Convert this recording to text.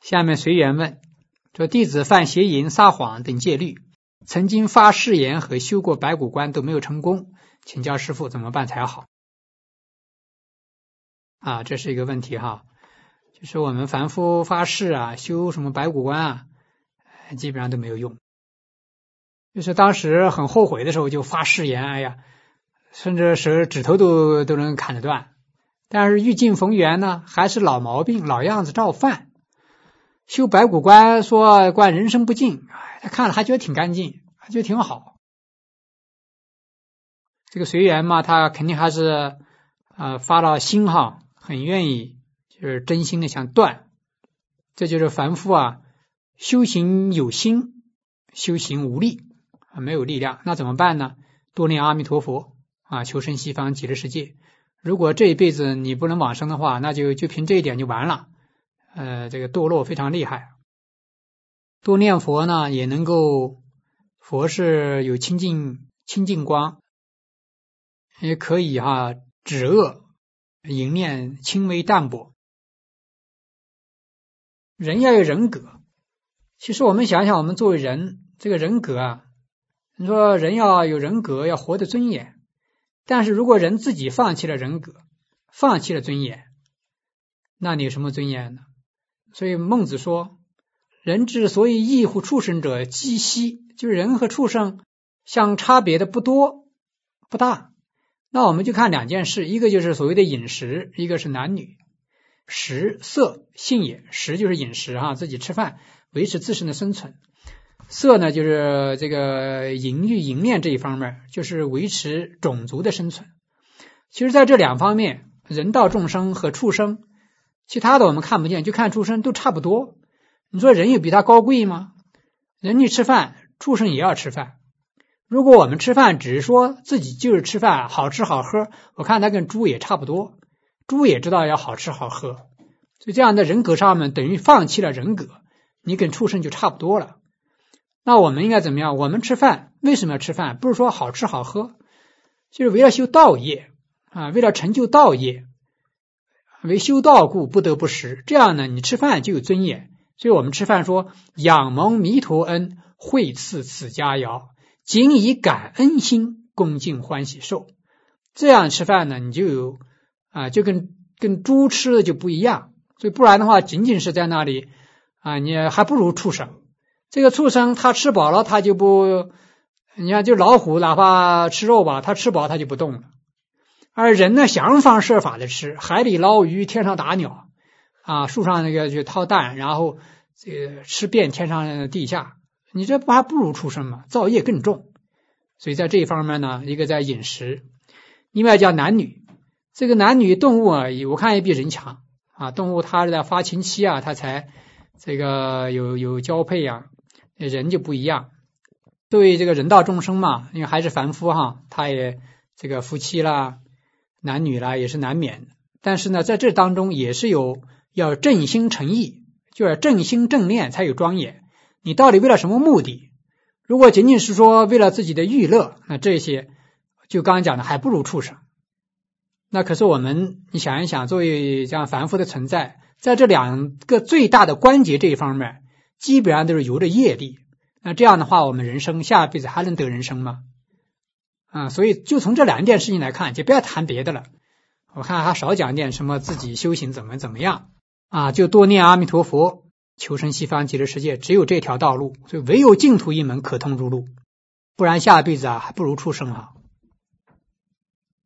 下面随缘问：说弟子犯邪淫、撒谎等戒律，曾经发誓言和修过白骨观都没有成功，请教师傅怎么办才好？啊，这是一个问题哈，就是我们凡夫发誓啊，修什么白骨观啊，基本上都没有用。就是当时很后悔的时候，就发誓言，哎呀，甚至是指头都都能砍得断。但是遇境逢缘呢，还是老毛病，老样子照犯。修白骨观说观人生不净，他看了还觉得挺干净，还觉得挺好。这个随缘嘛，他肯定还是啊发了心哈，很愿意，就是真心的想断。这就是凡夫啊，修行有心，修行无力啊，没有力量，那怎么办呢？多念阿弥陀佛啊，求生西方极乐世界。如果这一辈子你不能往生的话，那就就凭这一点就完了。呃，这个堕落非常厉害。多念佛呢，也能够佛是有清净清净光，也可以哈止恶，迎念轻微淡薄。人要有人格，其实我们想想，我们作为人，这个人格啊，你说人要有人格，要活得尊严。但是如果人自己放弃了人格，放弃了尊严，那你有什么尊严呢？所以孟子说：“人之所以异乎畜生者，几希。”就是人和畜生相差别的不多不大。那我们就看两件事，一个就是所谓的饮食，一个是男女。食色性也，食就是饮食哈，自己吃饭维持自身的生存。色呢，就是这个淫欲淫念这一方面，就是维持种族的生存。其实，在这两方面，人道众生和畜生，其他的我们看不见，就看畜生都差不多。你说人有比他高贵吗？人家吃饭，畜生也要吃饭。如果我们吃饭只是说自己就是吃饭，好吃好喝，我看他跟猪也差不多。猪也知道要好吃好喝，所以这样的人格上面等于放弃了人格，你跟畜生就差不多了。那我们应该怎么样？我们吃饭为什么要吃饭？不是说好吃好喝，就是为了修道业啊，为了成就道业，为修道故不得不食。这样呢，你吃饭就有尊严。所以我们吃饭说：“仰蒙弥陀恩，惠赐此佳肴，仅以感恩心恭敬欢喜受。”这样吃饭呢，你就有啊，就跟跟猪吃的就不一样。所以不然的话，仅仅是在那里啊，你还不如畜生。这个畜生他吃饱了，他就不，你看就老虎，哪怕吃肉吧，他吃饱他就不动了。而人呢，想方设法的吃，海里捞鱼，天上打鸟，啊，树上那个去掏蛋，然后这个吃遍天上地下，你这不还不如畜生吗？造业更重。所以在这一方面呢，一个在饮食，另外叫男女，这个男女动物啊，我看也比人强啊。动物它在发情期啊，它才这个有有交配呀。人就不一样，对这个人道众生嘛，因为还是凡夫哈，他也这个夫妻啦、男女啦也是难免。但是呢，在这当中也是有要正心诚意，就要正心正念才有庄严。你到底为了什么目的？如果仅仅是说为了自己的娱乐，那这些就刚刚讲的还不如畜生。那可是我们，你想一想，作为这样凡夫的存在，在这两个最大的关节这一方面。基本上都是由着业力，那这样的话，我们人生下辈子还能得人生吗？啊，所以就从这两件事情来看，就不要谈别的了。我看他少讲点什么自己修行怎么怎么样啊，就多念阿弥陀佛，求生西方极乐世界，只有这条道路，所以唯有净土一门可通如路，不然下辈子啊，还不如畜生啊。